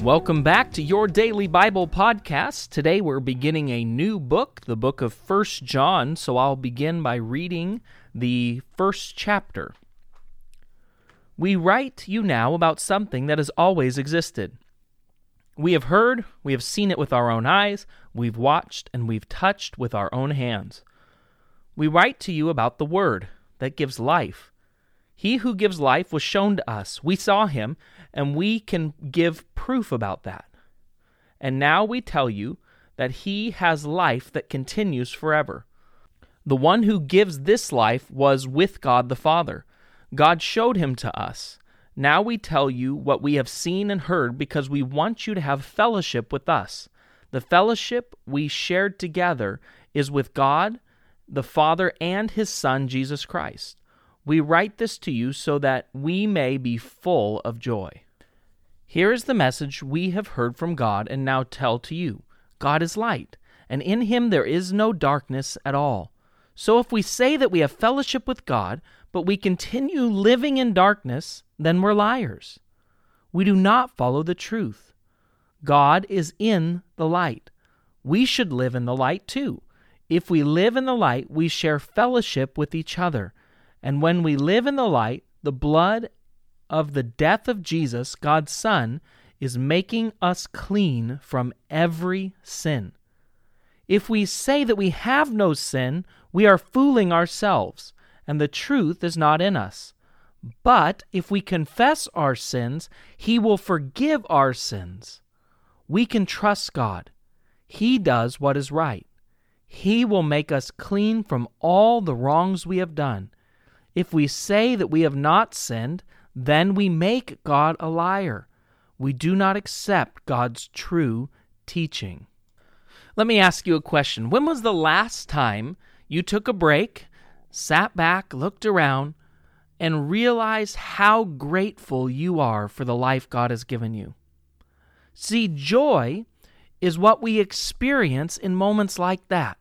Welcome back to your daily Bible podcast. Today we're beginning a new book, the book of First John, so I'll begin by reading the first chapter. We write you now about something that has always existed. We have heard, we have seen it with our own eyes, we've watched, and we've touched with our own hands. We write to you about the Word that gives life. He who gives life was shown to us. We saw him, and we can give proof about that. And now we tell you that he has life that continues forever. The one who gives this life was with God the Father. God showed him to us. Now we tell you what we have seen and heard because we want you to have fellowship with us. The fellowship we shared together is with God, the Father, and his Son, Jesus Christ. We write this to you so that we may be full of joy. Here is the message we have heard from God and now tell to you God is light, and in him there is no darkness at all. So if we say that we have fellowship with God, but we continue living in darkness, then we're liars. We do not follow the truth. God is in the light. We should live in the light too. If we live in the light, we share fellowship with each other. And when we live in the light, the blood of the death of Jesus, God's Son, is making us clean from every sin. If we say that we have no sin, we are fooling ourselves, and the truth is not in us. But if we confess our sins, He will forgive our sins. We can trust God. He does what is right. He will make us clean from all the wrongs we have done. If we say that we have not sinned, then we make God a liar. We do not accept God's true teaching. Let me ask you a question. When was the last time you took a break, sat back, looked around, and realized how grateful you are for the life God has given you? See, joy is what we experience in moments like that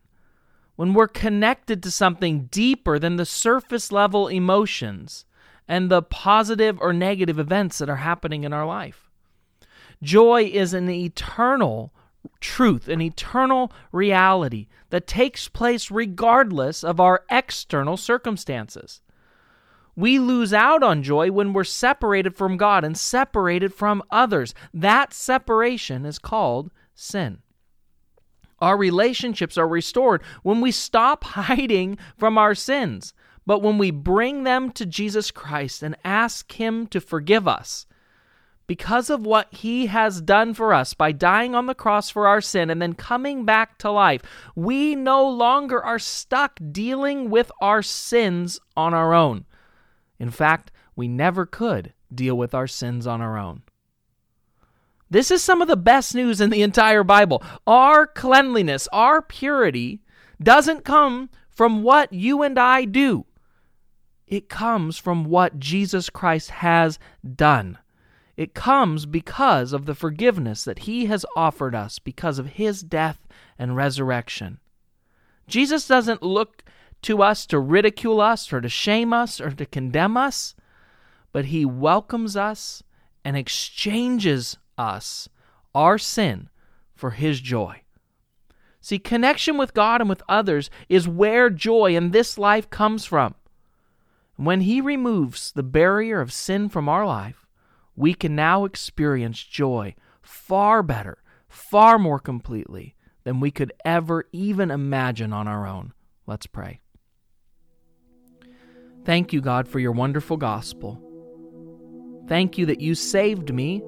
when we're connected to something deeper than the surface level emotions and the positive or negative events that are happening in our life. Joy is an eternal truth, an eternal reality that takes place regardless of our external circumstances. We lose out on joy when we're separated from God and separated from others. That separation is called sin. Our relationships are restored when we stop hiding from our sins, but when we bring them to Jesus Christ and ask Him to forgive us. Because of what He has done for us by dying on the cross for our sin and then coming back to life, we no longer are stuck dealing with our sins on our own. In fact, we never could deal with our sins on our own. This is some of the best news in the entire Bible. Our cleanliness, our purity, doesn't come from what you and I do, it comes from what Jesus Christ has done. It comes because of the forgiveness that he has offered us because of his death and resurrection. Jesus doesn't look to us to ridicule us or to shame us or to condemn us, but he welcomes us and exchanges us our sin for His joy. See, connection with God and with others is where joy in this life comes from. When He removes the barrier of sin from our life, we can now experience joy far better, far more completely than we could ever even imagine on our own. Let's pray. Thank you, God, for your wonderful gospel. Thank you that you saved me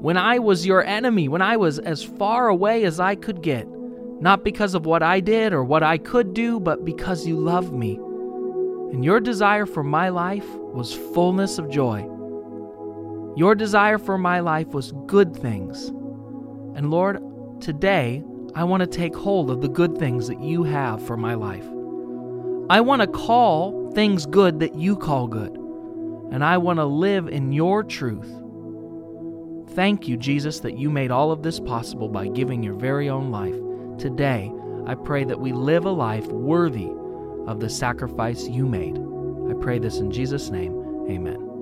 when I was your enemy, when I was as far away as I could get, not because of what I did or what I could do, but because you loved me. And your desire for my life was fullness of joy. Your desire for my life was good things. And Lord, today I want to take hold of the good things that you have for my life. I want to call things good that you call good. And I want to live in your truth. Thank you, Jesus, that you made all of this possible by giving your very own life. Today, I pray that we live a life worthy of the sacrifice you made. I pray this in Jesus' name. Amen.